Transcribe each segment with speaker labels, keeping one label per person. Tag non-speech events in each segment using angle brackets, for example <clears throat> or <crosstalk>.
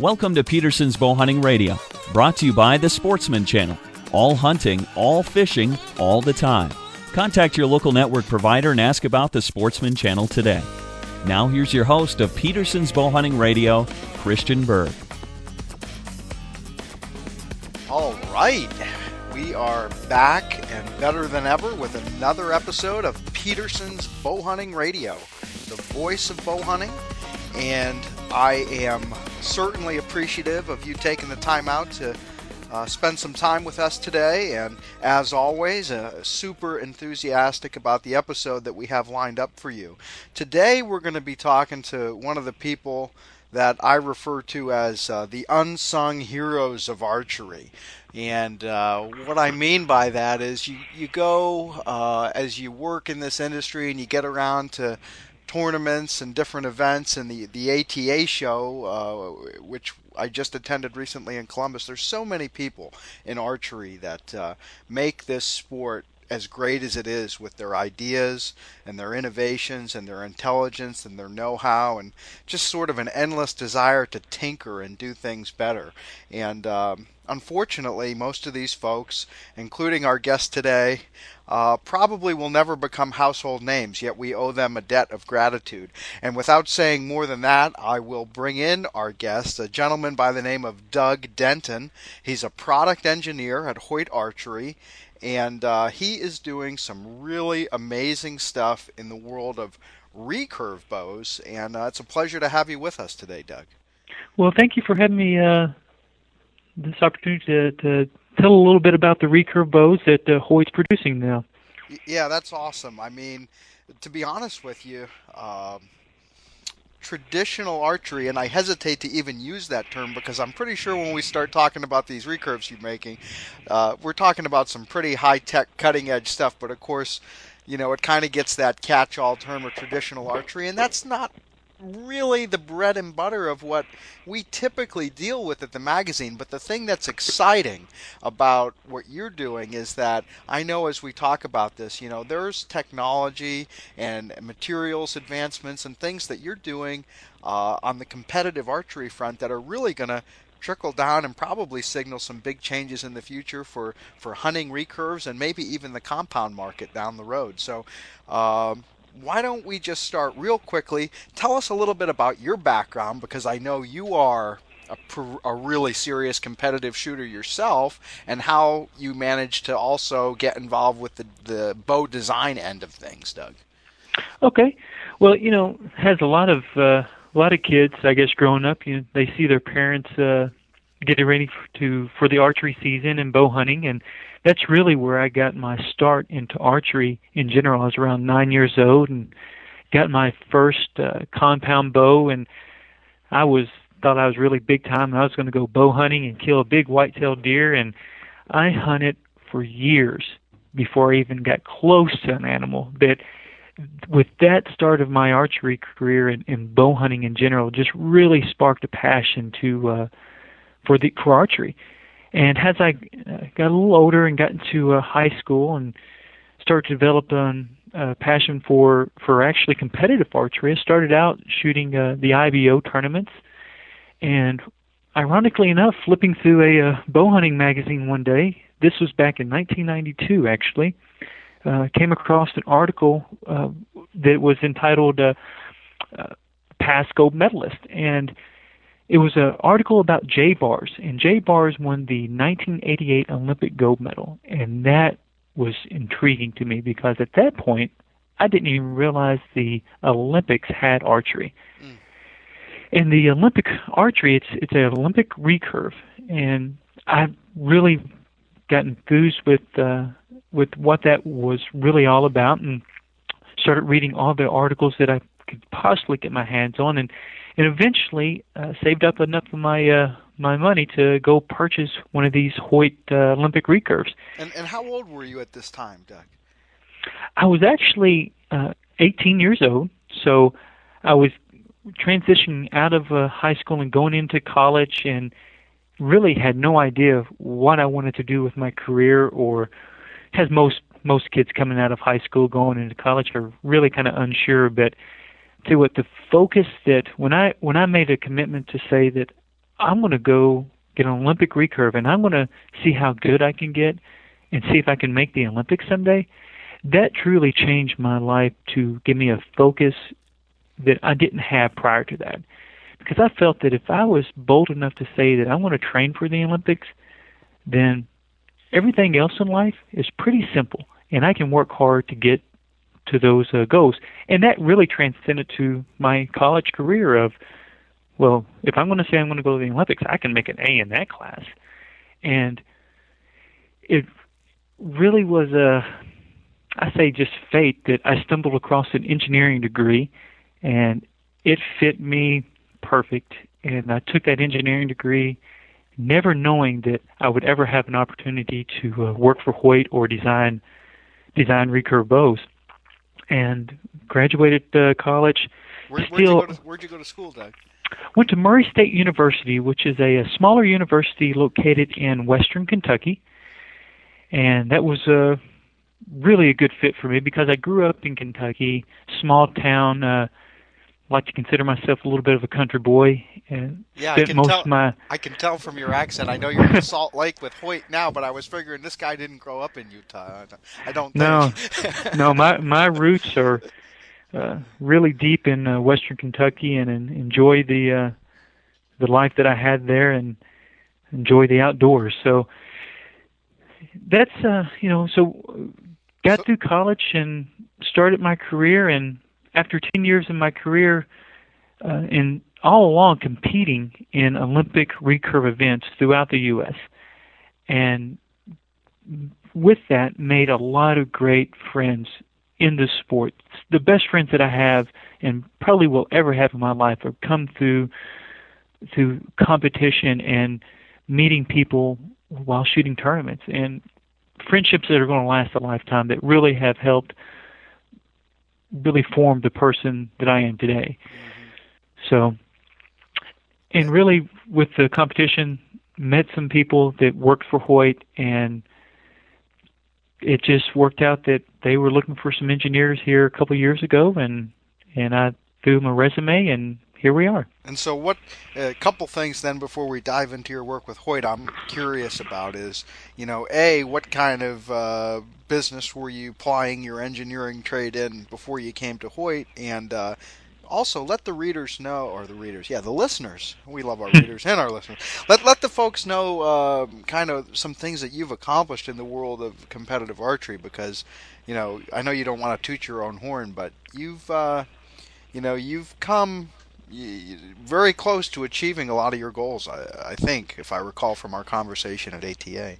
Speaker 1: Welcome to Petersen's Bow Hunting Radio, brought to you by the Sportsman Channel. All hunting, all fishing, all the time. Contact your local network provider and ask about the Sportsman Channel today. Now, here's your host of Petersen's Bow Hunting Radio, Christian Berg.
Speaker 2: All right, we are back and better than ever with another episode of Petersen's Bow Hunting Radio, the voice of bow hunting. And I am certainly appreciative of you taking the time out to uh, spend some time with us today. And as always, uh, super enthusiastic about the episode that we have lined up for you. Today, we're going to be talking to one of the people that I refer to as uh, the unsung heroes of archery. And uh, what I mean by that is you, you go uh, as you work in this industry and you get around to tournaments and different events and the the ATA show, uh, which I just attended recently in Columbus. There's so many people in archery that uh, make this sport as great as it is with their ideas and their innovations and their intelligence and their know-how and just sort of an endless desire to tinker and do things better. And um, unfortunately, most of these folks, including our guest today, uh, probably will never become household names, yet we owe them a debt of gratitude. And without saying more than that, I will bring in our guest, a gentleman by the name of Doug Denton. He's a product engineer at Hoyt Archery, and uh, he is doing some really amazing stuff in the world of recurve bows. And uh, it's a pleasure to have you with us today, Doug.
Speaker 3: Well, thank you for having me uh, this opportunity to, to tell a little bit about the recurve bows that uh, Hoyt's producing now.
Speaker 2: Yeah, that's awesome. I mean, to be honest with you, um, traditional archery, and I hesitate to even use that term because I'm pretty sure when we start talking about these recurves you're making, uh, we're talking about some pretty high tech, cutting edge stuff. But of course, you know, it kind of gets that catch all term of traditional archery, and that's not really the bread and butter of what we typically deal with at the magazine. But the thing that's exciting about what you're doing is that I know as we talk about this, you know, there's technology and materials advancements and things that you're doing uh, on the competitive archery front that are really going to trickle down and probably signal some big changes in the future for, for hunting recurves and maybe even the compound market down the road. So, um, why don't we just start real quickly? Tell us a little bit about your background because I know you are a, a, really serious competitive shooter yourself and how you managed to also get involved with the, the bow design end of things, Doug.
Speaker 3: Okay. Well, you know, has a lot of uh, a lot of kids, I guess, growing up, you know, they see their parents uh, getting ready to for the archery season and bow hunting, and that's really where I got my start into archery in general. I was around nine years old and got my first uh, compound bow, and I was thought I was really big time. And I was going to go bow hunting and kill a big white-tailed deer, and I hunted for years before I even got close to an animal. But with that start of my archery career and, and bow hunting in general, just really sparked a passion to uh, for the for archery. And as I uh, got a little older and got into uh, high school and started to develop um, a passion for for actually competitive archery, I started out shooting uh, the IBO tournaments, and ironically enough, flipping through a uh, bow hunting magazine one day. This was back in 1992, actually. Uh, came across an article uh, that was entitled uh, uh, "Past Gold Medalist," and it was an article about Jay Barrs, and Jay Barrs won the 1988 Olympic gold medal, and that was intriguing to me because at that point I didn't even realize the Olympics had archery. Mm. And the Olympic archery, it's it's an Olympic recurve, and I really got enthused with uh, with what that was really all about, and started reading all the articles that I could possibly get my hands on, and and eventually uh, saved up enough of my uh, my money to go purchase one of these Hoyt uh, Olympic recurves.
Speaker 2: And, and how old were you at this time, Doug?
Speaker 3: I was actually uh, 18 years old, so I was transitioning out of uh, high school and going into college, and really had no idea what I wanted to do with my career, or as most most kids coming out of high school going into college are really kind of unsure, but to what the focus that when I when I made a commitment to say that I'm going to go get an Olympic recurve and I'm going to see how good I can get and see if I can make the Olympics someday. That truly changed my life to give me a focus that I didn't have prior to that. Because I felt that if I was bold enough to say that I want to train for the Olympics, then everything else in life is pretty simple and I can work hard to get to those uh, goals. And that really transcended to my college career of, well, if I'm going to say I'm going to go to the Olympics, I can make an A in that class. And it really was a, I say just fate that I stumbled across an engineering degree and it fit me perfect. And I took that engineering degree never knowing that I would ever have an opportunity to uh, work for Hoyt or design design recurve bows. And graduated uh, college.
Speaker 2: Where, where'd,
Speaker 3: still,
Speaker 2: you go to, where'd you go to school, Doug?
Speaker 3: Went to Murray State University, which is a, a smaller university located in western Kentucky. And that was a really a good fit for me because I grew up in Kentucky, small town. Uh, like to consider myself a little bit of a country boy, and
Speaker 2: Yeah, I
Speaker 3: spent
Speaker 2: can
Speaker 3: most
Speaker 2: tell.
Speaker 3: of my
Speaker 2: I can tell from your accent. I know you're in Salt Lake with Hoyt now, but I was figuring this guy didn't grow up in Utah. I don't
Speaker 3: No.
Speaker 2: think.
Speaker 3: no <laughs> my my roots are uh, really deep in uh, western Kentucky, and, and enjoy the uh, the life that I had there, and enjoy the outdoors. So that's uh, you know so got
Speaker 2: So-
Speaker 3: through college and started my career, and after ten years in my career, uh, and all along competing in Olympic recurve events throughout the U.S. and with that made a lot of great friends in the sport. The best friends that I have and probably will ever have in my life have come through through competition and meeting people while shooting tournaments and friendships that are going to last a lifetime that really have helped really formed the person that I am today. So and really with the competition met some people that worked for Hoyt and it just worked out that they were looking for some engineers here a couple of years ago and and I threw them a resume and here we are.
Speaker 2: And so, what a couple things then before we dive into your work with Hoyt, I'm curious about is, you know, a what kind of uh, business were you plying your engineering trade in before you came to Hoyt, and uh, also let the readers know, or the readers, yeah, the listeners. We love our <laughs> readers and our listeners. Let let the folks know uh, kind of some things that you've accomplished in the world of competitive archery, because, you know, I know you don't want to toot your own horn, but you've, uh, you know, you've come very close to achieving a lot of your goals. I, I think, if I recall from our conversation at ATA.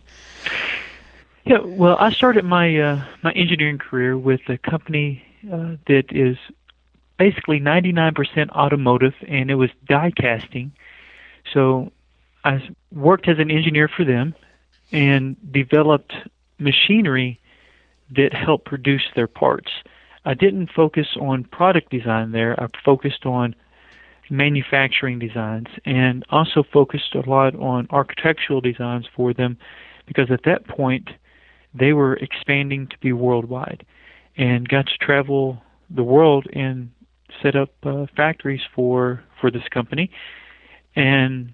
Speaker 3: Yeah, well, I started my uh, my engineering career with a company uh, that is basically 99% automotive, and it was die casting. So I worked as an engineer for them and developed machinery that helped produce their parts. I didn't focus on product design there. I focused on manufacturing designs and also focused a lot on architectural designs for them because at that point they were expanding to be worldwide and got to travel the world and set up uh, factories for for this company. And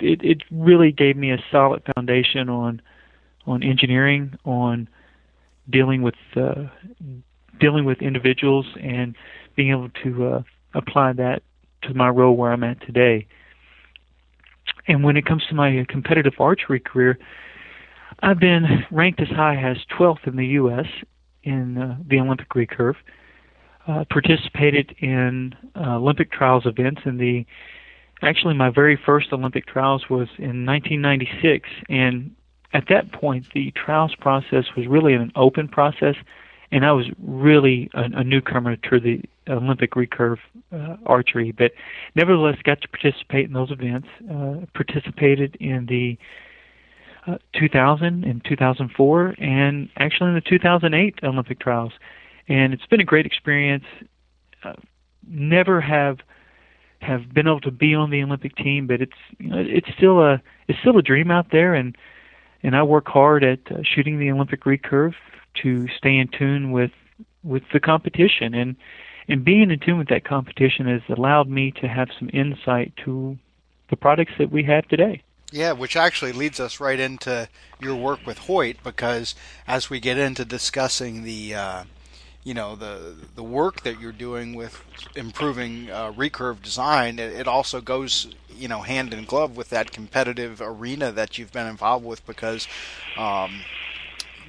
Speaker 3: it it really gave me a solid foundation on on engineering on dealing with uh, dealing with individuals and being able to uh, apply that to my role where I'm at today. And when it comes to my competitive archery career, I've been ranked as high as 12th in the U.S. in uh, the Olympic recurve. Uh, participated in uh, Olympic trials events, and the actually my very first Olympic trials was in 1996. And at that point, the trials process was really an open process, and I was really a, a newcomer to the Olympic recurve uh, archery, but nevertheless got to participate in those events. Uh, participated in the uh, 2000 and 2004, and actually in the 2008 Olympic trials, and it's been a great experience. Uh, never have have been able to be on the Olympic team, but it's you know, it's still a it's still a dream out there, and and I work hard at uh, shooting the Olympic recurve to stay in tune with with the competition and and being in tune with that competition has allowed me to have some insight to the products that we have today.
Speaker 2: Yeah, which actually leads us right into your work with Hoyt because as we get into discussing the uh, you know the the work that you're doing with improving uh, recurve design, it, it, also goes you know hand in glove with that competitive arena that you've been involved with because um,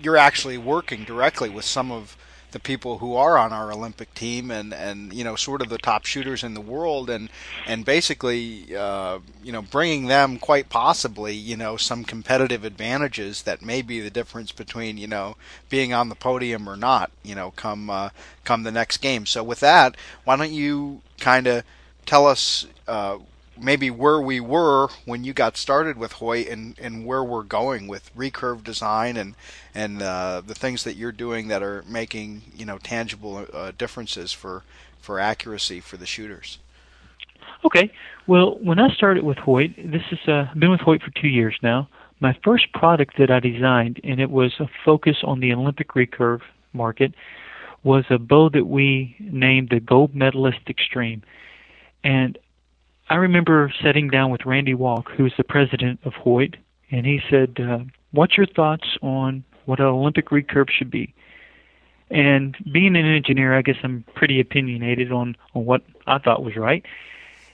Speaker 2: you're actually working directly with some of the people who are on our Olympic team and, and you know sort of the top shooters in the world and and basically uh, you know bringing them quite possibly you know some competitive advantages that may be the difference between you know being on the podium or not you know come uh, come the next game. So with that, why don't you kind of tell us uh, maybe where we were when you got started with Hoyt and, and where we're going with recurve design and and uh, the things that you're doing that are making you know tangible uh, differences for for accuracy for the shooters.
Speaker 3: Okay, well, when I started with Hoyt, this is uh, I've been with Hoyt for two years now. My first product that I designed, and it was a focus on the Olympic recurve market, was a bow that we named the Gold Medalist Extreme. And I remember sitting down with Randy Walk, who's the president of Hoyt, and he said, uh, "What's your thoughts on what an Olympic recurve should be?" And being an engineer, I guess I'm pretty opinionated on on what I thought was right,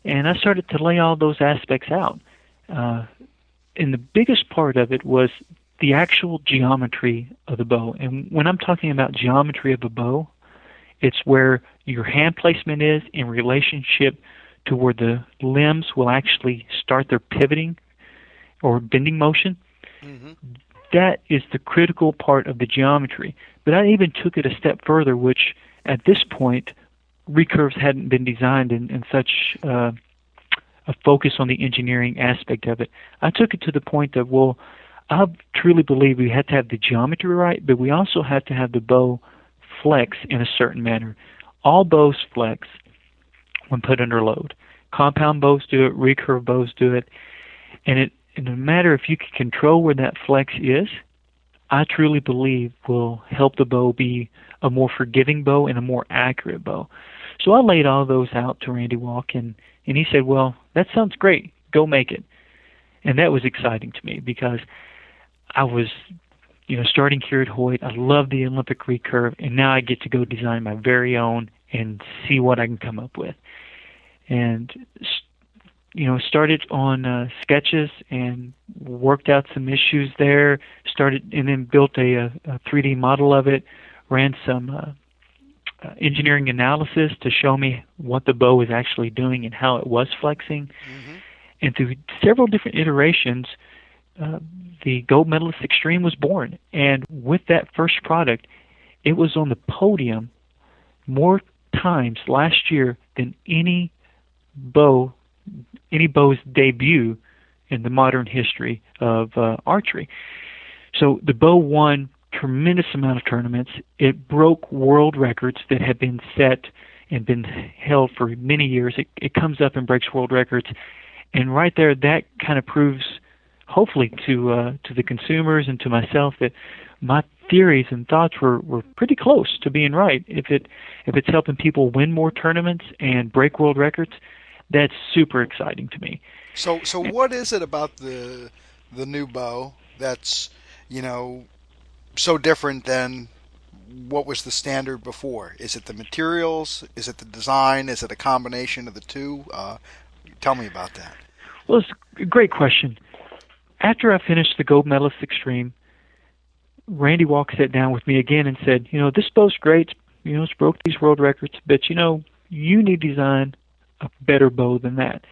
Speaker 3: and I started to lay all those aspects out. Uh, and the biggest part of it was the actual geometry of the bow. And when I'm talking about geometry of a bow, it's where your hand placement is in relationship to where the limbs will actually start their pivoting or bending motion. Mm-hmm. That is the critical part of the geometry. But I even took it a step further, which at this point, recurves hadn't been designed in, in such uh, a focus on the engineering aspect of it. I took it to the point that, well, I truly believe we had to have the geometry right, but we also had to have the bow flex in a certain manner. All bows flex, when put under load. Compound bows do it, recurve bows do it, and it no matter if you can control where that flex is, I truly believe will help the bow be a more forgiving bow and a more accurate bow. So I laid all those out to Randy Walk and, and he said, Well, that sounds great. Go make it. And that was exciting to me because I was you know, starting here at Hoyt, I love the Olympic recurve, and now I get to go design my very own and see what I can come up with. And you know started on uh, sketches and worked out some issues there started and then built a, a 3d model of it ran some uh, uh, engineering analysis to show me what the bow was actually doing and how it was flexing. Mm-hmm. and through several different iterations uh, the gold medalist extreme was born and with that first product it was on the podium more times last year than any bow, any bow's debut in the modern history of uh, archery. So the bow won tremendous amount of tournaments. It broke world records that had been set and been held for many years. It, it comes up and breaks world records, and right there, that kind of proves, hopefully, to uh, to the consumers and to myself that my theories and thoughts were, were pretty close to being right. If it if it's helping people win more tournaments and break world records, that's super exciting to me.
Speaker 2: So, so what is it about the the new bow that's you know so different than what was the standard before? Is it the materials? Is it the design? Is it a combination of the two? Uh, tell me about that.
Speaker 3: Well, it's a great question. After I finished the Gold Medalist Extreme, Randy Walk sat down with me again and said, "You know, this bow's great. You know, it's broke these world records, but you know, you need to design a better bow than that.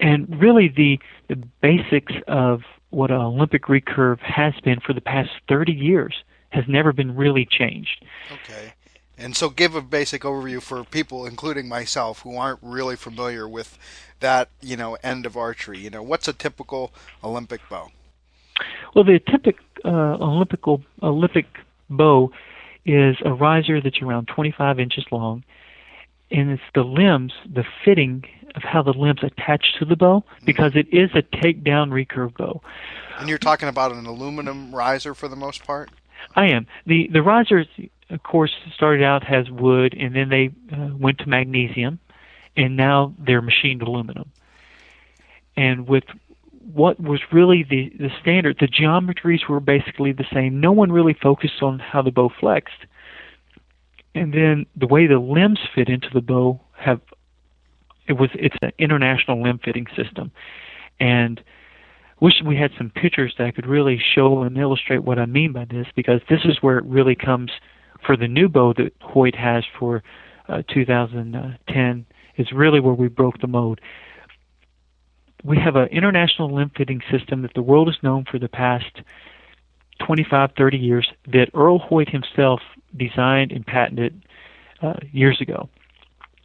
Speaker 3: And really, the the basics of what an Olympic recurve has been for the past 30 years has never been really changed.
Speaker 2: Okay. And so, give a basic overview for people, including myself, who aren't really familiar with that, you know, end of archery. You know, what's a typical Olympic bow?
Speaker 3: Well, the typical uh, Olympic Olympic bow is a riser that's around 25 inches long and it's the limbs, the fitting of how the limbs attach to the bow, because it is a takedown recurve bow.
Speaker 2: And you're talking about an aluminum riser for the most part.
Speaker 3: I am. the The risers, of course, started out as wood, and then they uh, went to magnesium, and now they're machined aluminum. and with what was really the, the standard, the geometries were basically the same. No one really focused on how the bow flexed. And then the way the limbs fit into the bow have it was it's an international limb fitting system. And wish we had some pictures that could really show and illustrate what I mean by this because this is where it really comes for the new bow that Hoyt has for uh, 2010 is really where we broke the mold. We have an international limb fitting system that the world has known for the past 25, 30 years that Earl Hoyt himself designed and patented uh, years ago.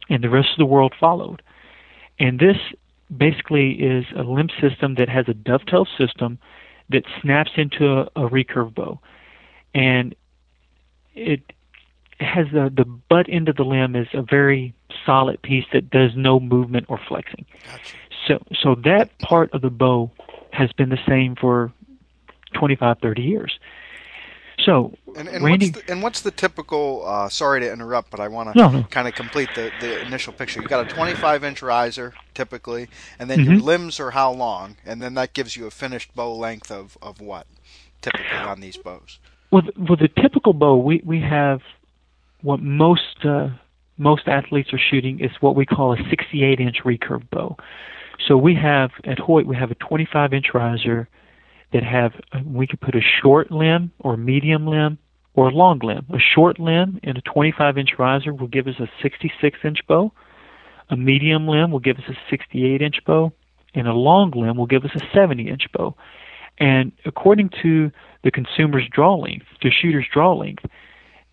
Speaker 3: And the rest of the world followed. And this basically is a limb system that has a dovetail system that snaps into a, a recurve bow. And it has the, the butt end of the limb is a very solid piece that does no movement or flexing.
Speaker 2: Gotcha.
Speaker 3: So so that part of the bow has been the same for 25, 30 years. So,
Speaker 2: and, and
Speaker 3: Randy,
Speaker 2: what's the, and what's the typical? Uh, sorry to interrupt, but I want to
Speaker 3: no, no.
Speaker 2: kind of complete the, the initial picture. You've got a 25 inch riser typically, and then mm-hmm. your limbs are how long, and then that gives you a finished bow length of, of what typically on these bows.
Speaker 3: Well, with the typical bow, we we have what most uh, most athletes are shooting is what we call a 68 inch recurve bow. So we have at Hoyt we have a 25 inch riser that have uh, we could put a short limb or medium limb or a long limb. A short limb and a 25 inch riser will give us a 66 inch bow. A medium limb will give us a 68 inch bow, and a long limb will give us a 70 inch bow. And according to the consumer's draw length, the shooter's draw length,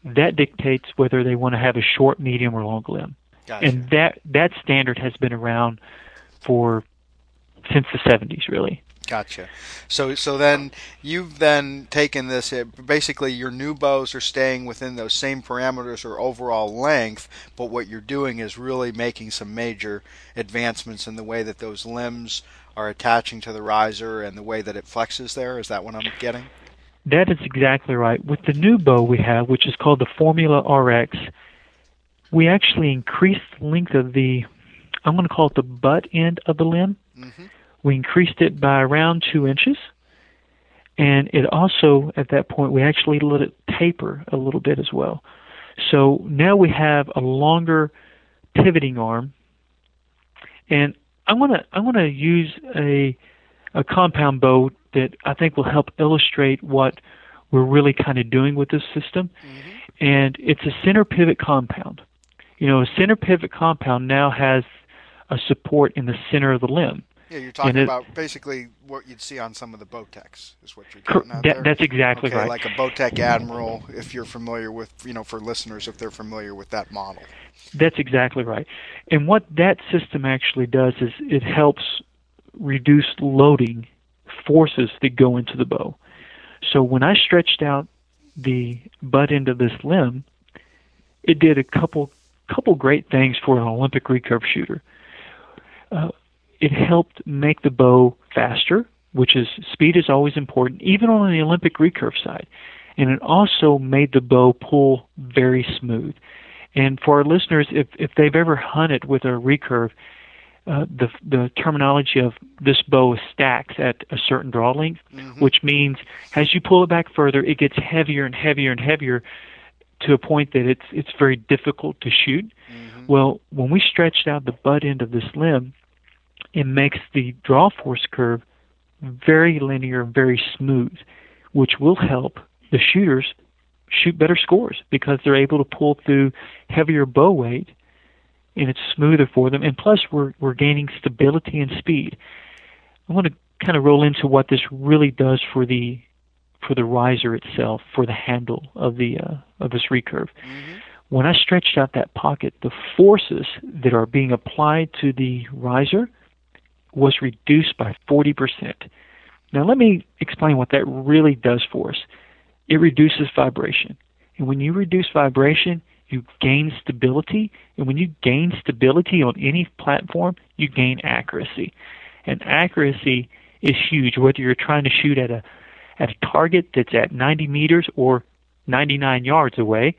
Speaker 3: that dictates whether they want to have a short, medium, or long limb.
Speaker 2: Gotcha.
Speaker 3: And that that standard has been around for since the 70s, really.
Speaker 2: Gotcha. So so then you've then taken this. Basically, your new bows are staying within those same parameters or overall length, but what you're doing is really making some major advancements in the way that those limbs are attaching to the riser and the way that it flexes there. Is that what I'm getting?
Speaker 3: That is exactly right. With the new bow we have, which is called the Formula RX, we actually increased the length of the, I'm going to call it the butt end of the limb.
Speaker 2: Mm-hmm.
Speaker 3: We increased it by around two inches. And it also, at that point, we actually let it taper a little bit as well. So now we have a longer pivoting arm. And I want to I want to use a a compound bow that I think will help illustrate what we're really kind of doing with this system.
Speaker 2: Mm-hmm.
Speaker 3: And it's a center pivot compound. You know, a center pivot compound now has a support in the center of the limb.
Speaker 2: Yeah, you're talking
Speaker 3: it,
Speaker 2: about basically what you'd see on some of the Bowtechs, is what you're getting
Speaker 3: that,
Speaker 2: there.
Speaker 3: That's exactly
Speaker 2: okay,
Speaker 3: right.
Speaker 2: Like a Bowtech Admiral, if you're familiar with, you know, for listeners, if they're familiar with that model.
Speaker 3: That's exactly right. And what that system actually does is it helps reduce loading forces that go into the bow. So when I stretched out the butt end of this limb, it did a couple couple great things for an Olympic recurve shooter. Uh, it helped make the bow faster, which is speed is always important, even on the Olympic recurve side. And it also made the bow pull very smooth. And for our listeners, if if they've ever hunted with a recurve, uh, the the terminology of this bow stacks at a certain draw length,
Speaker 2: mm-hmm.
Speaker 3: which means as you pull it back further, it gets heavier and heavier and heavier to a point that it's it's very difficult to shoot.
Speaker 2: Mm-hmm.
Speaker 3: Well, when we stretched out the butt end of this limb, it makes the draw force curve very linear, very smooth, which will help the shooters shoot better scores because they're able to pull through heavier bow weight and it's smoother for them. And plus, we're we're gaining stability and speed. I want to kind of roll into what this really does for the for the riser itself, for the handle of the uh, of this recurve.
Speaker 2: Mm-hmm.
Speaker 3: When I stretched out that pocket, the forces that are being applied to the riser was reduced by 40%. Now, let me explain what that really does for us. It reduces vibration. And when you reduce vibration, you gain stability. And when you gain stability on any platform, you gain accuracy. And accuracy is huge, whether you're trying to shoot at a at a target that's at 90 meters or 99 yards away,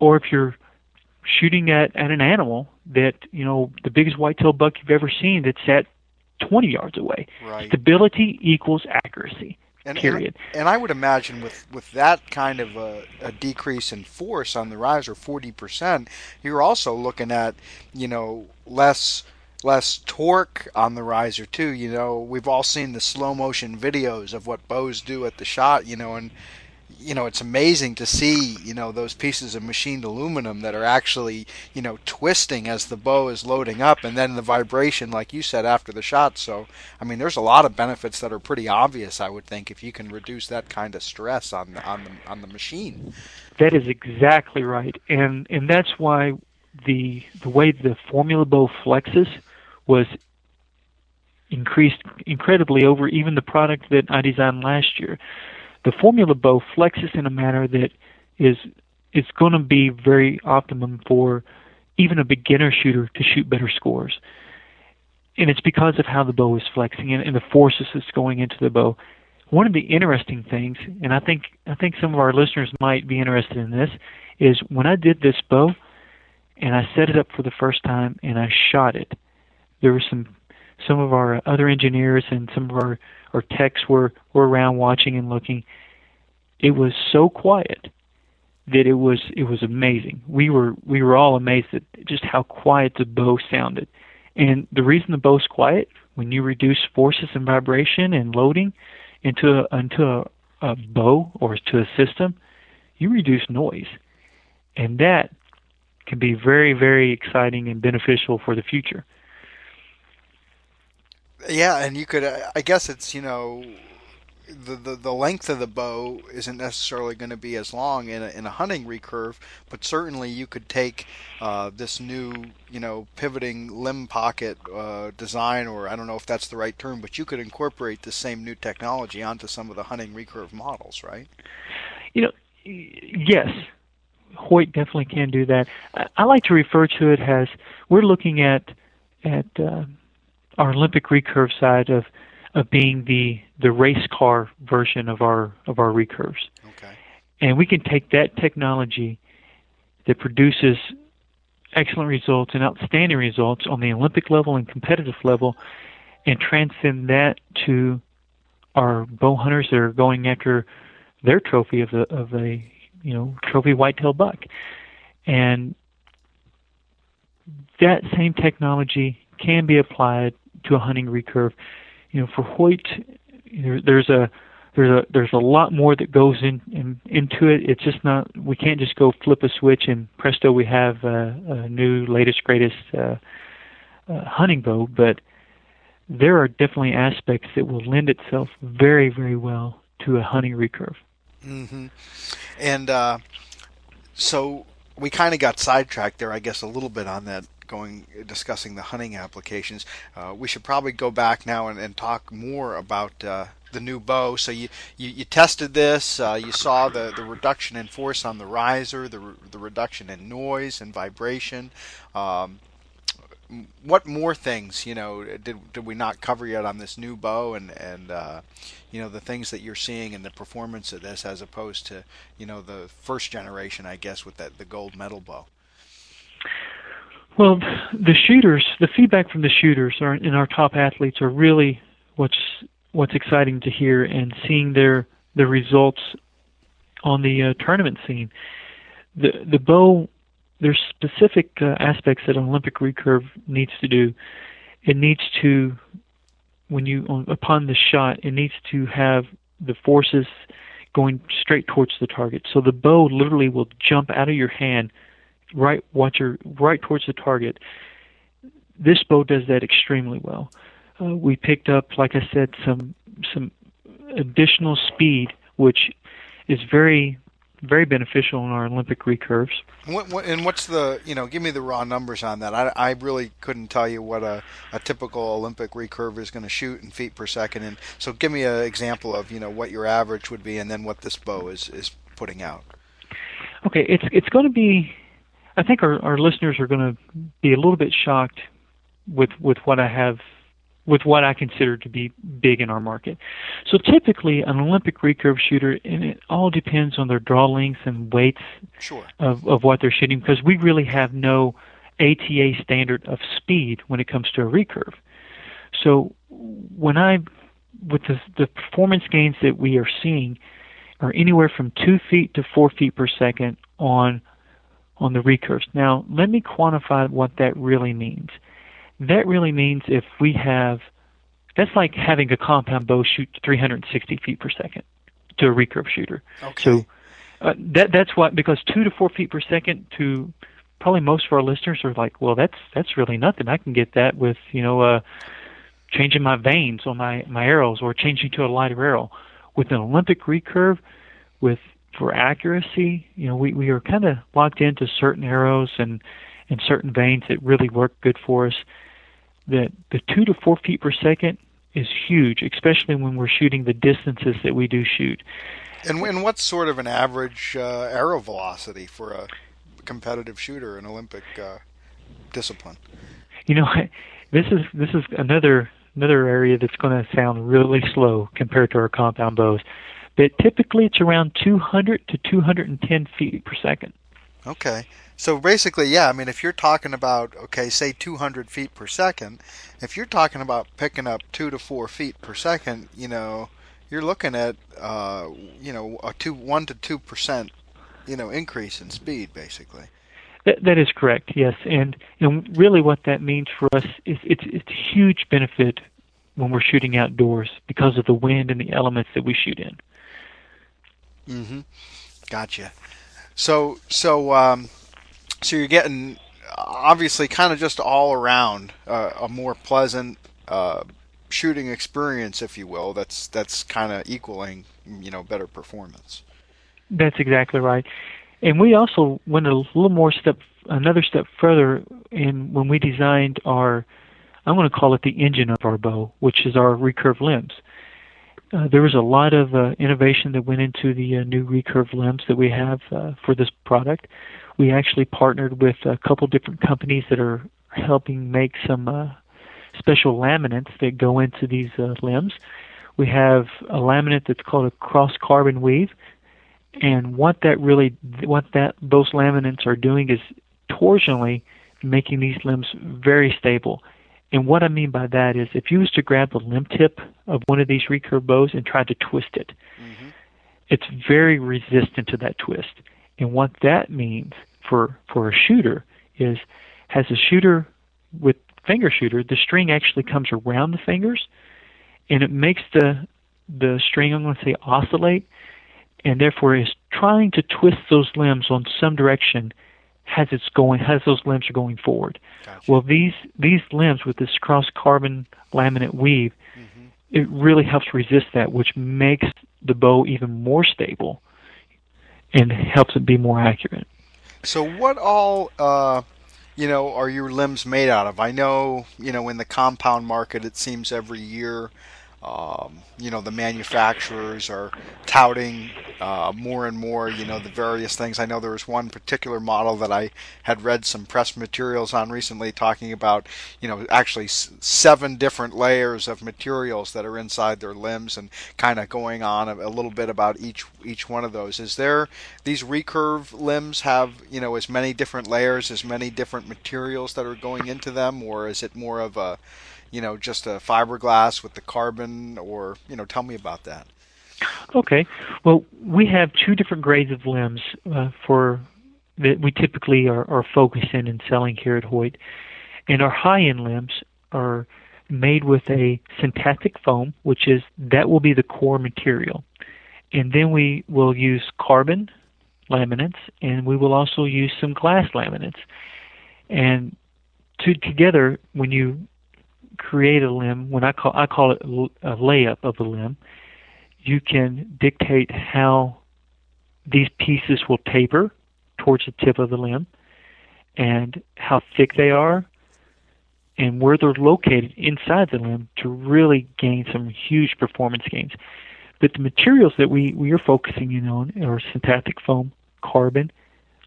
Speaker 3: or if you're shooting at, at an animal that, you know, the biggest whitetail buck you've ever seen that's at 20 yards away.
Speaker 2: Right.
Speaker 3: Stability equals accuracy.
Speaker 2: And,
Speaker 3: period.
Speaker 2: And, and, I would imagine with, with that kind of a, a decrease in force on the riser, 40%, you're also looking at, you know, less less torque on the riser too. You know, we've all seen the slow motion videos of what bows do at the shot. You know, and you know, it's amazing to see, you know, those pieces of machined aluminum that are actually, you know, twisting as the bow is loading up and then the vibration, like you said, after the shot. So, I mean, there's a lot of benefits that are pretty obvious, I would think, if you can reduce that kind of stress on the, on the, on the machine.
Speaker 3: That is exactly right. And, and that's why the, the way the formula bow flexes was increased incredibly over even the product that I designed last year the formula bow flexes in a manner that is is going to be very optimum for even a beginner shooter to shoot better scores. And it's because of how the bow is flexing and, and the forces that's going into the bow. One of the interesting things, and I think I think some of our listeners might be interested in this, is when I did this bow and I set it up for the first time and I shot it, there were some some of our other engineers and some of our or techs were, were around watching and looking. It was so quiet that it was it was amazing. We were we were all amazed at just how quiet the bow sounded. And the reason the bow's quiet, when you reduce forces and vibration and loading into a, into a, a bow or to a system, you reduce noise, and that can be very very exciting and beneficial for the future.
Speaker 2: Yeah, and you could. I guess it's you know, the the, the length of the bow isn't necessarily going to be as long in a, in a hunting recurve, but certainly you could take uh, this new you know pivoting limb pocket uh, design, or I don't know if that's the right term, but you could incorporate the same new technology onto some of the hunting recurve models, right?
Speaker 3: You know, yes. Hoyt definitely can do that. I, I like to refer to it as we're looking at at uh, our Olympic recurve side of of being the the race car version of our of our recurves.
Speaker 2: Okay.
Speaker 3: And we can take that technology that produces excellent results and outstanding results on the Olympic level and competitive level and transcend that to our bow hunters that are going after their trophy of the of a you know trophy whitetail buck. And that same technology can be applied to a hunting recurve. You know, for Hoyt, there, there's a there's a there's a lot more that goes in, in into it. It's just not we can't just go flip a switch and presto we have a, a new latest greatest uh, uh, hunting bow. But there are definitely aspects that will lend itself very very well to a hunting recurve.
Speaker 2: Mm-hmm. And uh, so we kind of got sidetracked there, I guess, a little bit on that going discussing the hunting applications. Uh, we should probably go back now and, and talk more about uh, the new bow. So you, you, you tested this. Uh, you saw the, the reduction in force on the riser, the the reduction in noise and vibration. Um, what more things you know did did we not cover yet on this new bow and and uh, you know the things that you're seeing in the performance of this as opposed to you know the first generation I guess with that the gold medal bow.
Speaker 3: Well, the shooters, the feedback from the shooters are, and our top athletes are really what's what's exciting to hear, and seeing their the results on the uh, tournament scene. The the bow, there's specific uh, aspects that an Olympic recurve needs to do. It needs to, when you upon the shot, it needs to have the forces going straight towards the target. So the bow literally will jump out of your hand right what you're right towards the target. This bow does that extremely well. Uh, we picked up, like I said, some some additional speed, which is very very beneficial in our Olympic recurves.
Speaker 2: What, what, and what's the you know? Give me the raw numbers on that. I, I really couldn't tell you what a, a typical Olympic recurve is going to shoot in feet per second. And so, give me an example of you know what your average would be, and then what this bow is is putting out.
Speaker 3: Okay, it's it's going to be I think our, our listeners are going to be a little bit shocked with with what I have with what I consider to be big in our market. So typically, an Olympic recurve shooter, and it all depends on their draw lengths and weights
Speaker 2: sure.
Speaker 3: of, of what they're shooting, because we really have no ATA standard of speed when it comes to a recurve. So when I, with the, the performance gains that we are seeing, are anywhere from two feet to four feet per second on on the recurves. Now, let me quantify what that really means. That really means if we have, that's like having a compound bow shoot 360 feet per second to a recurve shooter.
Speaker 2: Okay.
Speaker 3: So uh, that that's what because two to four feet per second to probably most of our listeners are like, well, that's that's really nothing. I can get that with you know uh, changing my vanes on my my arrows or changing to a lighter arrow. With an Olympic recurve, with for accuracy, you know, we we are kind of locked into certain arrows and and certain vanes that really work good for us. That the two to four feet per second is huge, especially when we're shooting the distances that we do shoot.
Speaker 2: And, and what's sort of an average uh, arrow velocity for a competitive shooter in Olympic uh, discipline?
Speaker 3: You know, <laughs> this is this is another another area that's going to sound really slow compared to our compound bows. But typically, it's around 200 to 210 feet per second.
Speaker 2: Okay. So basically, yeah, I mean, if you're talking about, okay, say 200 feet per second, if you're talking about picking up two to four feet per second, you know, you're looking at, uh, you know, a two, one to two percent, you know, increase in speed, basically.
Speaker 3: That, that is correct. Yes, and and really, what that means for us is it's it's a huge benefit when we're shooting outdoors because of the wind and the elements that we shoot in.
Speaker 2: Mm-hmm. Gotcha. So so um, so you're getting obviously kind of just all around uh, a more pleasant uh, shooting experience, if you will. That's that's kind of equaling you know better performance.
Speaker 3: That's exactly right. And we also went a little more step, another step further in when we designed our, I'm going to call it the engine of our bow, which is our recurve limbs. Uh, there was a lot of uh, innovation that went into the uh, new recurve limbs that we have uh, for this product. We actually partnered with a couple different companies that are helping make some uh, special laminates that go into these limbs. We have a laminate that's called a cross carbon weave, and what that really, what that those laminates are doing is torsionally making these limbs very stable. And what I mean by that is if you was to grab the limb tip of one of these recurve bows and try to twist it, mm-hmm. it's very resistant to that twist. And what that means for for a shooter is has a shooter with finger shooter, the string actually comes around the fingers and it makes the the string I'm going to say oscillate and therefore is trying to twist those limbs on some direction as it's going as those limbs are going forward. Gotcha. Well, these these limbs with this cross carbon laminate weave, mm-hmm. it really helps resist that, which makes the bow even more stable and helps it be more accurate.
Speaker 2: So, what all uh, you know are your limbs made out of? I know you know in the compound market, it seems every year um, you know the manufacturers are touting uh, more and more you know the various things. I know there was one particular model that i had read some press materials on recently talking about you know actually s- seven different layers of materials that are inside their limbs and kind of going on a, a, little bit about each each one of those. Is there these recurve limbs have you know as many different layers as many different materials that are going into them or is it more of a you know, just a fiberglass with the carbon, or you know, tell me about that.
Speaker 3: Okay, well, we have two different grades of limbs uh, for that we typically are, are focusing and selling here at Hoyt, and our high-end limbs are made with a synthetic foam, which is that will be the core material, and then we will use carbon laminates, and we will also use some glass laminates, and to, together when you create a limb, when I call I call it a layup of a limb, you can dictate how these pieces will taper towards the tip of the limb and how thick they are and where they're located inside the limb to really gain some huge performance gains. But the materials that we, we are focusing in on are synthetic foam, carbon,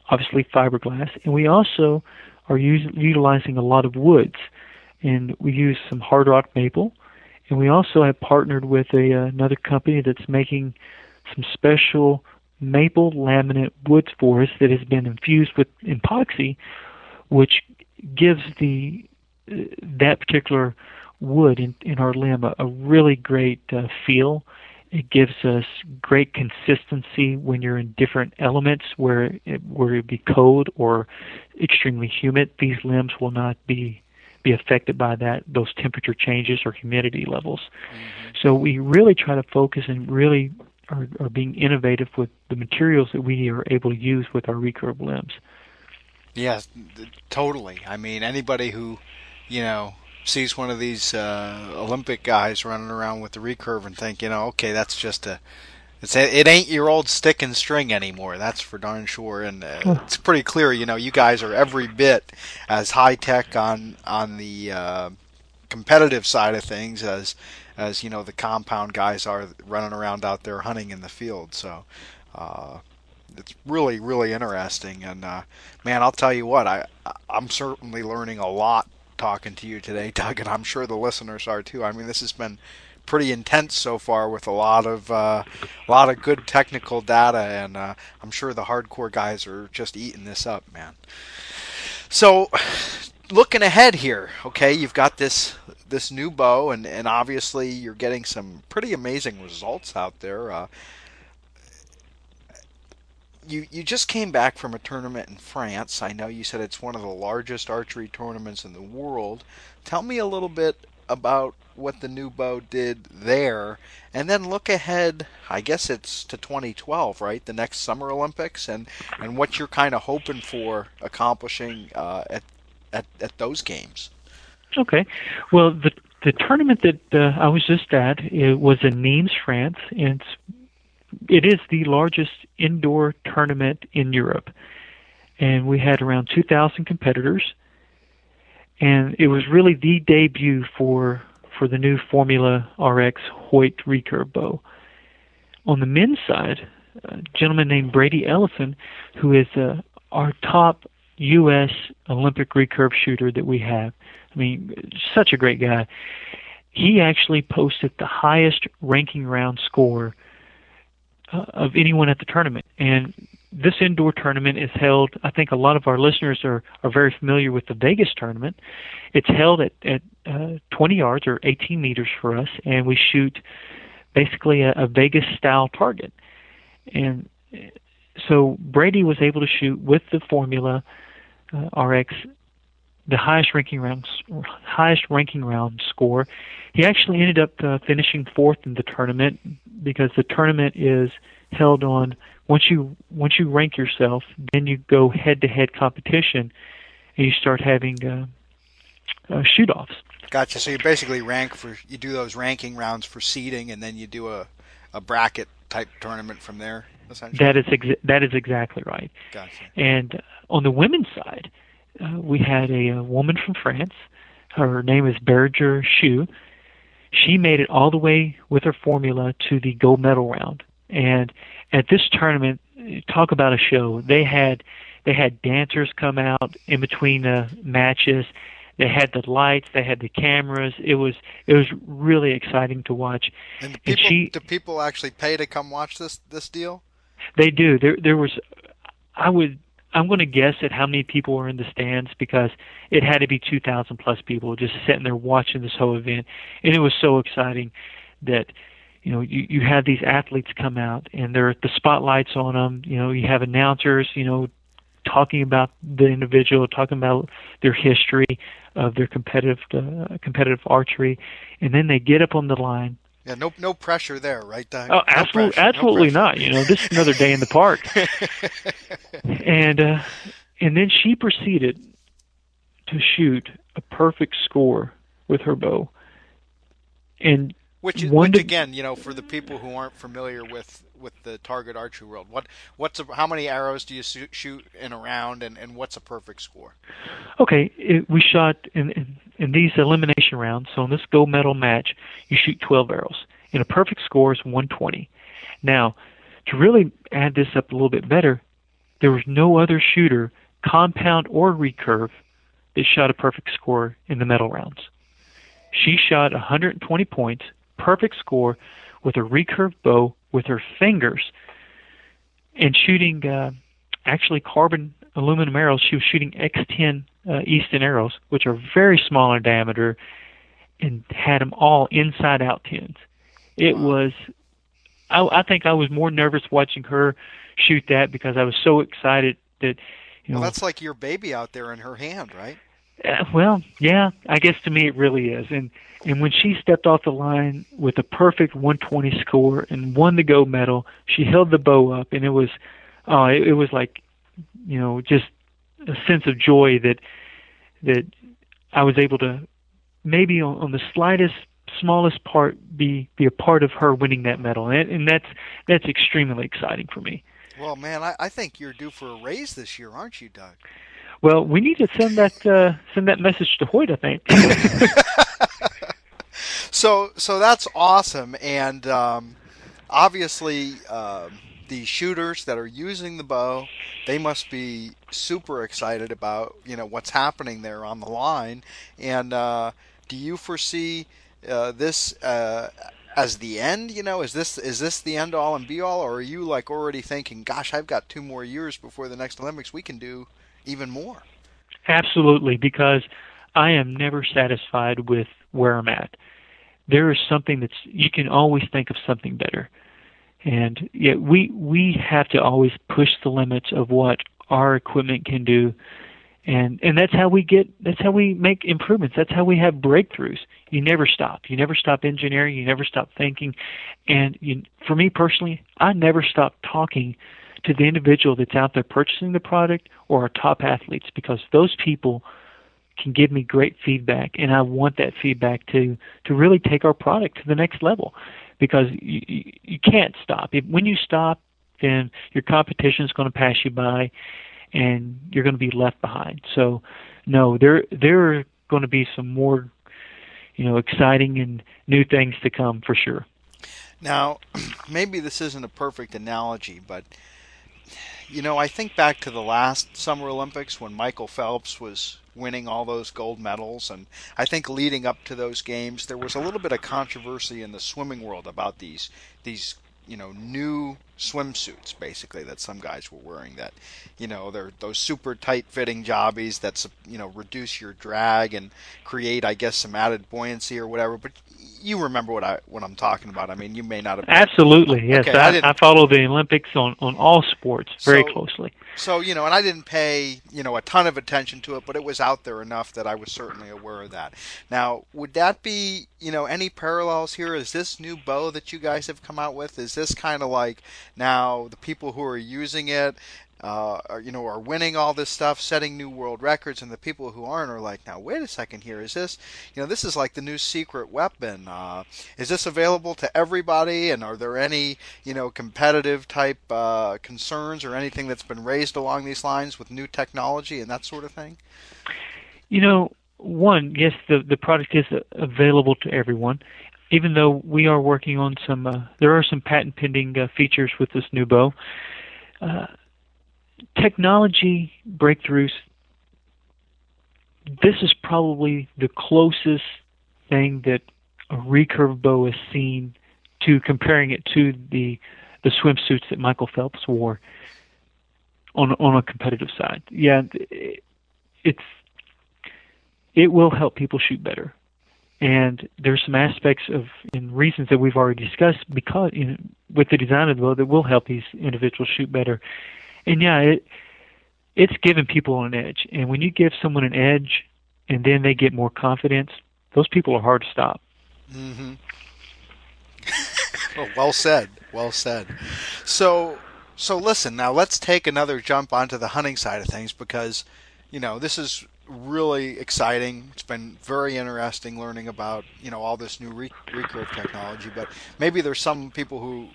Speaker 3: obviously fiberglass, and we also are use, utilizing a lot of woods and we use some hard rock maple. And we also have partnered with a, uh, another company that's making some special maple laminate woods for us that has been infused with epoxy, which gives the uh, that particular wood in, in our limb a, a really great uh, feel. It gives us great consistency when you're in different elements where it, where it be cold or extremely humid. These limbs will not be be affected by that those temperature changes or humidity levels. Mm-hmm. So we really try to focus and really are, are being innovative with the materials that we are able to use with our recurve limbs.
Speaker 2: Yes, totally. I mean, anybody who, you know, sees one of these uh, Olympic guys running around with the recurve and think, you know, okay, that's just a, it's it ain't your old stick and string anymore. That's for darn sure, and uh, it's pretty clear. You know, you guys are every bit as high tech on on the uh, competitive side of things as as you know the compound guys are running around out there hunting in the field. So. Uh, it's really really interesting and uh, man I'll tell you what I I'm certainly learning a lot talking to you today <laughs> Doug and I'm sure the listeners are too I mean this has been pretty intense so far with a lot of uh, a lot of good technical data and uh, I'm sure the hardcore guys are just eating this up man so looking ahead here okay you've got this this new bow and, and obviously you're getting some pretty amazing results out there uh, you you just came back from a tournament in France. I know you said it's one of the largest archery tournaments in the world. Tell me a little bit about what the new bow did there, and then look ahead. I guess it's to 2012, right? The next Summer Olympics, and and what you're kind of hoping for accomplishing uh, at, at at those games.
Speaker 3: Okay, well the the tournament that uh, I was just at it was in Nimes, France. And it is the largest indoor tournament in Europe, and we had around 2,000 competitors, and it was really the debut for for the new Formula RX Hoyt recurve bow. On the men's side, a gentleman named Brady Ellison, who is uh, our top U.S. Olympic recurve shooter that we have. I mean, such a great guy. He actually posted the highest ranking round score uh, of anyone at the tournament. And this indoor tournament is held. I think a lot of our listeners are are very familiar with the Vegas tournament. It's held at at uh, 20 yards or 18 meters for us, and we shoot basically a, a Vegas style target. And so Brady was able to shoot with the Formula uh, RX the highest ranking round highest ranking round score. He actually ended up uh, finishing fourth in the tournament because the tournament is held on once you once you rank yourself, then you go head to head competition, and you start having uh, uh, shoot offs.
Speaker 2: Gotcha. So you basically rank for you do those ranking rounds for seeding, and then you do a a bracket type tournament from there. Essentially.
Speaker 3: That is exa- that is exactly right.
Speaker 2: Gotcha.
Speaker 3: And on the women's side, uh, we had a, a woman from France. Her name is Bérengère Schuh. She made it all the way with her formula to the gold medal round. And at this tournament, talk about a show. They had they had dancers come out in between the matches. They had the lights. They had the cameras. It was it was really exciting to watch.
Speaker 2: And, people, and she, do people actually pay to come watch this this deal?
Speaker 3: They do. There there was I would I'm going to guess at how many people were in the stands because it had to be 2,000 plus people just sitting there watching this whole event, and it was so exciting that you know you you have these athletes come out and there are the spotlights on them. You know you have announcers, you know, talking about the individual, talking about their history of their competitive uh, competitive archery, and then they get up on the line
Speaker 2: yeah, no, no pressure there, right, Doug?
Speaker 3: Oh,
Speaker 2: no
Speaker 3: absolutely,
Speaker 2: pressure,
Speaker 3: absolutely
Speaker 2: no
Speaker 3: not. You know, this is another day in the park. <laughs> and uh, and then she proceeded to shoot a perfect score with her bow. And
Speaker 2: which, which again, you know, for the people who aren't familiar with with the target archery world, what what's a, how many arrows do you shoot in a round, and, and what's a perfect score?
Speaker 3: Okay, it, we shot in, in in these elimination rounds, so in this gold medal match, you shoot 12 arrows. And a perfect score is 120. Now, to really add this up a little bit better, there was no other shooter, compound or recurve, that shot a perfect score in the medal rounds. She shot 120 points, perfect score, with a recurve bow with her fingers, and shooting uh, actually carbon aluminum arrows. She was shooting X10 uh, Easton arrows, which are very small in diameter, and had them all inside out tens. It was, I, I think I was more nervous watching her shoot that because I was so excited that, you know.
Speaker 2: Well, that's like your baby out there in her hand, right?
Speaker 3: Uh, well, yeah, I guess to me it really is. And and when she stepped off the line with a perfect 120 score and won the gold medal, she held the bow up, and it was, oh, it, it was like, you know, just a sense of joy that that I was able to maybe on, on the slightest smallest part be be a part of her winning that medal. And, and that's that's extremely exciting for me.
Speaker 2: Well man I, I think you're due for a raise this year aren't you doug
Speaker 3: well we need to send that uh, send that message to hoyt i think <laughs>
Speaker 2: so so that's awesome and um, obviously um, the shooters that are using the bow, they must be super excited about you know what's happening there on the line. And uh, do you foresee uh, this uh, as the end? You know, is this is this the end all and be all, or are you like already thinking, "Gosh, I've got two more years before the next Olympics. We can do even more."
Speaker 3: Absolutely, because I am never satisfied with where I'm at. There is something that's you can always think of something better and yet we we have to always push the limits of what our equipment can do, and and that's how we get that's how we make improvements. That's how we have breakthroughs. You never stop. You never stop engineering. You never stop thinking, and you, for me personally, I never stop talking to the individual that's out there purchasing the product or our top athletes because those people can give me great feedback and I want that feedback to to really take our product to the next level because you, you can't stop. If, When you stop, then your competition is going to pass you by, and you're going to be left behind. So, no, there there are going to be some more, you know, exciting and new things to come for sure.
Speaker 2: Now, <clears throat> maybe this isn't a perfect analogy, but you know, I think back to the last Summer Olympics when Michael Phelps was winning all those gold medals. And I think leading up to those games, there was a little bit of controversy in the swimming world about these these you know new swimsuits basically that some guys were wearing that you know they're those super tight fitting jobbies that you know reduce your drag and create I guess some added buoyancy or whatever but you remember what I what I'm talking about. I mean, you may not have.
Speaker 3: Absolutely, yes. Okay, I, I, I, follow the Olympics on on all sports very
Speaker 2: so,
Speaker 3: closely.
Speaker 2: So you know, and I didn't pay you know a ton of attention to it, but it was out there enough that I was certainly aware of that. Now, would that be you know any parallels here? Is this new bow that you guys have come out with? Is this kind of like now the people who are using it uh, are, you know, are winning all this stuff, setting new world records, and the people who aren't are like, now wait a second here, is this, you know, this is like the new secret weapon. Uh, is this available to everybody? And are there any, you know, competitive type uh, concerns or anything that's been raised along these lines with new technology and that sort of thing?
Speaker 3: You know, one, yes, the the product is available to everyone. Even though we are working on some, uh, there are some patent pending uh, features with this new bow. Technology breakthroughs, this is probably the closest thing that a recurve bow has seen to comparing it to the the swimsuits that Michael Phelps wore on on a competitive side. Yeah, it's it will help people shoot better. And there's some aspects of and reasons that we've already discussed because you know, with the design of the bow that will help these individuals shoot better and yeah, it it's giving people an edge. And when you give someone an edge, and then they get more confidence, those people are hard to stop.
Speaker 2: Mm-hmm. <laughs> well, said. Well said. So, so listen. Now let's take another jump onto the hunting side of things because, you know, this is really exciting. It's been very interesting learning about you know all this new recurve technology. But maybe there's some people who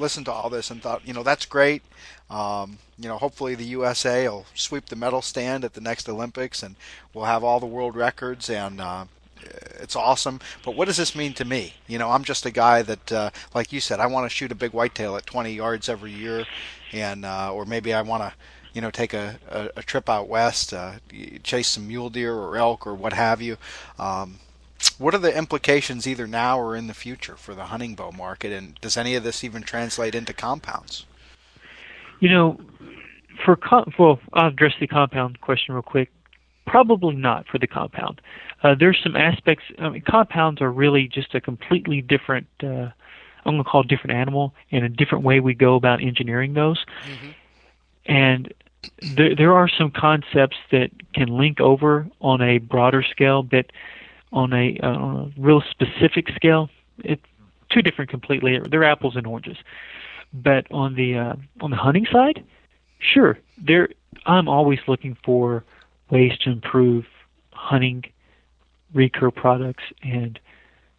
Speaker 2: listened to all this and thought, you know, that's great. Um, you know, hopefully the USA will sweep the medal stand at the next Olympics, and we'll have all the world records, and uh, it's awesome. But what does this mean to me? You know, I'm just a guy that, uh, like you said, I want to shoot a big whitetail at 20 yards every year, and uh, or maybe I want to you know, take a, a, a trip out west, uh, chase some mule deer or elk or what have you. Um, what are the implications either now or in the future for the hunting bow market, and does any of this even translate into compounds?
Speaker 3: You know, for com- well, I'll address the compound question real quick. Probably not for the compound. Uh, there's some aspects. I mean, compounds are really just a completely different. Uh, I'm going to call it different animal and a different way we go about engineering those. Mm-hmm. And there, there are some concepts that can link over on a broader scale, but on a, uh, on a real specific scale, it's two different completely. They're apples and oranges. But on the uh, on the hunting side, sure, there I'm always looking for ways to improve hunting recur products, and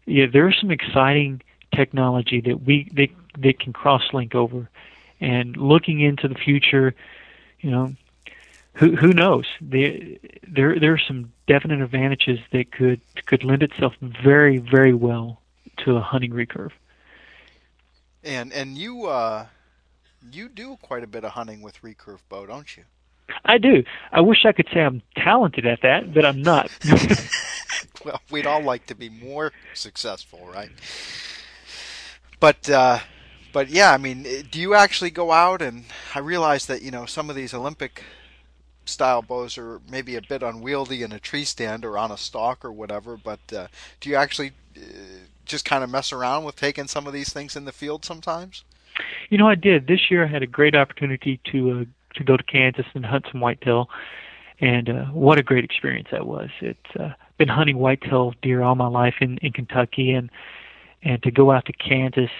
Speaker 3: yeah, there's some exciting technology that we that that can cross link over, and looking into the future, you know, who who knows? There there there are some definite advantages that could could lend itself very very well to a hunting recurve.
Speaker 2: And and you uh, you do quite a bit of hunting with recurve bow, don't you?
Speaker 3: I do. I wish I could say I'm talented at that, but I'm not. <laughs>
Speaker 2: well, we'd all like to be more successful, right? But uh, but yeah, I mean, do you actually go out and I realize that you know some of these Olympic style bows are maybe a bit unwieldy in a tree stand or on a stalk or whatever. But uh, do you actually uh, just kind of mess around with taking some of these things in the field sometimes?
Speaker 3: You know, I did. This year, I had a great opportunity to uh, to go to Kansas and hunt some whitetail, and uh, what a great experience that was. It's uh, been hunting whitetail deer all my life in in Kentucky, and and to go out to Kansas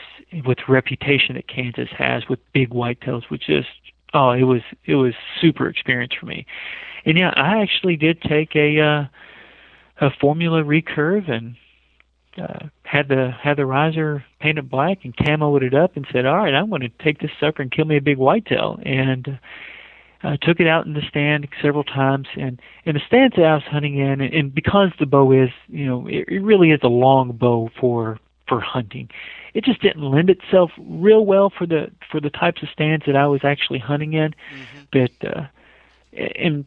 Speaker 3: with the reputation that Kansas has with big whitetails was just oh, it was it was super experience for me. And yeah, I actually did take a uh, a formula recurve and uh, had the had the riser painted black and camoed it up and said, "All right, I'm going to take this sucker and kill me a big whitetail." And uh, took it out in the stand several times, and in the stands that I was hunting in, and, and because the bow is, you know, it, it really is a long bow for for hunting. It just didn't lend itself real well for the for the types of stands that I was actually hunting in, mm-hmm. but uh, and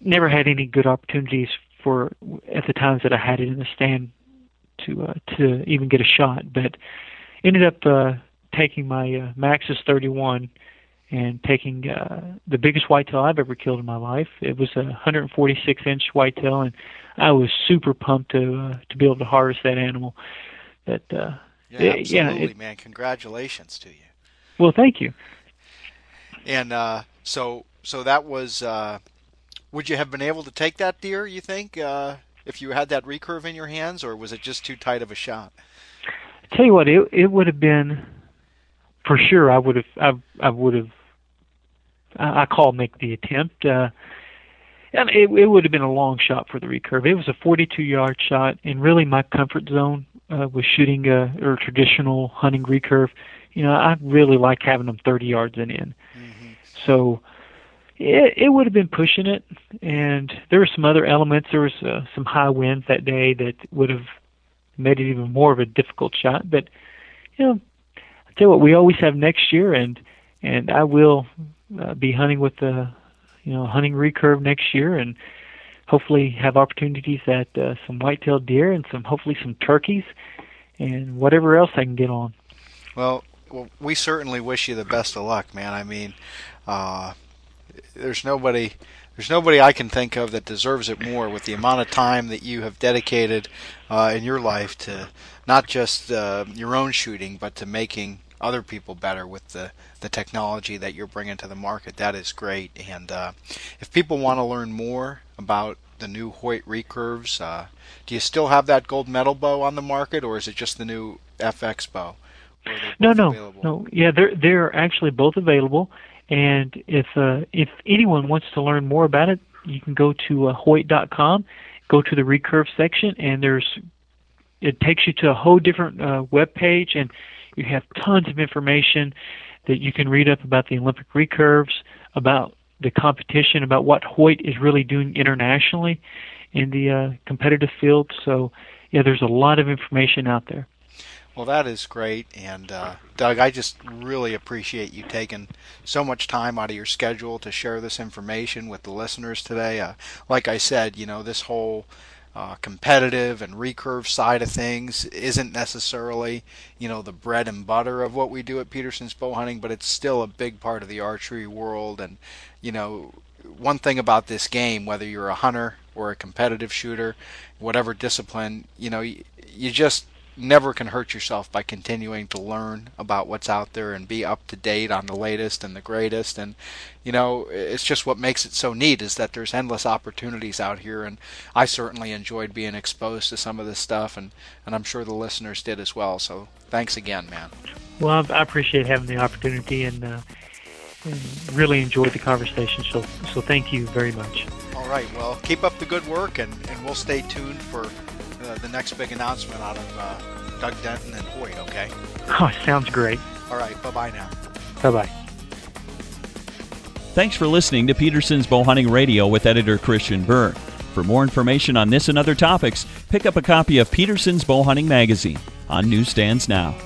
Speaker 3: never had any good opportunities for at the times that I had it in the stand to uh, to even get a shot. But ended up uh, taking my uh, Maxxis 31 and taking uh, the biggest whitetail I've ever killed in my life. It was a 146 inch whitetail, and I was super pumped to uh, to be able to harvest that animal. But uh,
Speaker 2: yeah, absolutely, yeah, it, man! Congratulations to you.
Speaker 3: Well, thank you.
Speaker 2: And uh, so, so that was. Uh, would you have been able to take that deer? You think, uh, if you had that recurve in your hands, or was it just too tight of a shot?
Speaker 3: I tell you what, it it would have been for sure. I would have. I, I would have. I, I call make the attempt. Uh, and it, it would have been a long shot for the recurve. It was a 42 yard shot, and really my comfort zone uh, was shooting a or traditional hunting recurve. You know, I really like having them 30 yards and in. Mm-hmm. So it, it would have been pushing it, and there were some other elements. There was uh, some high winds that day that would have made it even more of a difficult shot. But you know, I tell you what, we always have next year, and and I will uh, be hunting with the you know hunting recurve next year, and hopefully have opportunities at uh, some white-tailed deer and some hopefully some turkeys and whatever else I can get on.
Speaker 2: Well, we certainly wish you the best of luck, man. I mean, uh, there's nobody there's nobody I can think of that deserves it more with the amount of time that you have dedicated uh, in your life to not just uh, your own shooting, but to making other people better with the, the technology that you're bringing to the market. That is great. And uh, if people want to learn more about the new Hoyt recurves, uh, do you still have that gold medal bow on the market, or is it just the new FX bow?
Speaker 3: No, no, available? no. Yeah, they're they're actually both available. And if uh, if anyone wants to learn more about it, you can go to uh, Hoyt.com, go to the recurve section, and there's it takes you to a whole different uh, web page, and you have tons of information that you can read up about the Olympic recurves, about the competition, about what Hoyt is really doing internationally in the uh, competitive field. So, yeah, there's a lot of information out there.
Speaker 2: Well, that is great. And, uh, Doug, I just really appreciate you taking so much time out of your schedule to share this information with the listeners today. Uh, like I said, you know, this whole uh, competitive and recurve side of things isn't necessarily you know the bread and butter of what we do at Petersen's bow hunting, but it's still a big part of the archery world. And you know one thing about this game, whether you're a hunter or a competitive shooter, whatever discipline, you know, you, you just never can hurt yourself by continuing to learn about what's out there and be up to date on the latest and the greatest. And you know it's just what makes it so neat is that there's endless opportunities out here. And I certainly enjoyed being exposed to some of this stuff and and I'm sure the listeners did as well. So thanks again man.
Speaker 3: Well I appreciate having the opportunity and, uh, and really enjoyed the conversation. So so thank you very much.
Speaker 2: All right. Well keep up the good work and and we'll stay tuned for uh, the next big announcement out of uh, Doug Denton and Hoyt, okay? <laughs>
Speaker 3: Oh, sounds great.
Speaker 2: All right, bye bye now.
Speaker 3: Bye bye.
Speaker 1: Thanks for listening to Petersen's Bowhunting Radio with editor Christian Berg. For more information on this and other topics, pick up a copy of Petersen's Bowhunting Magazine on newsstands now.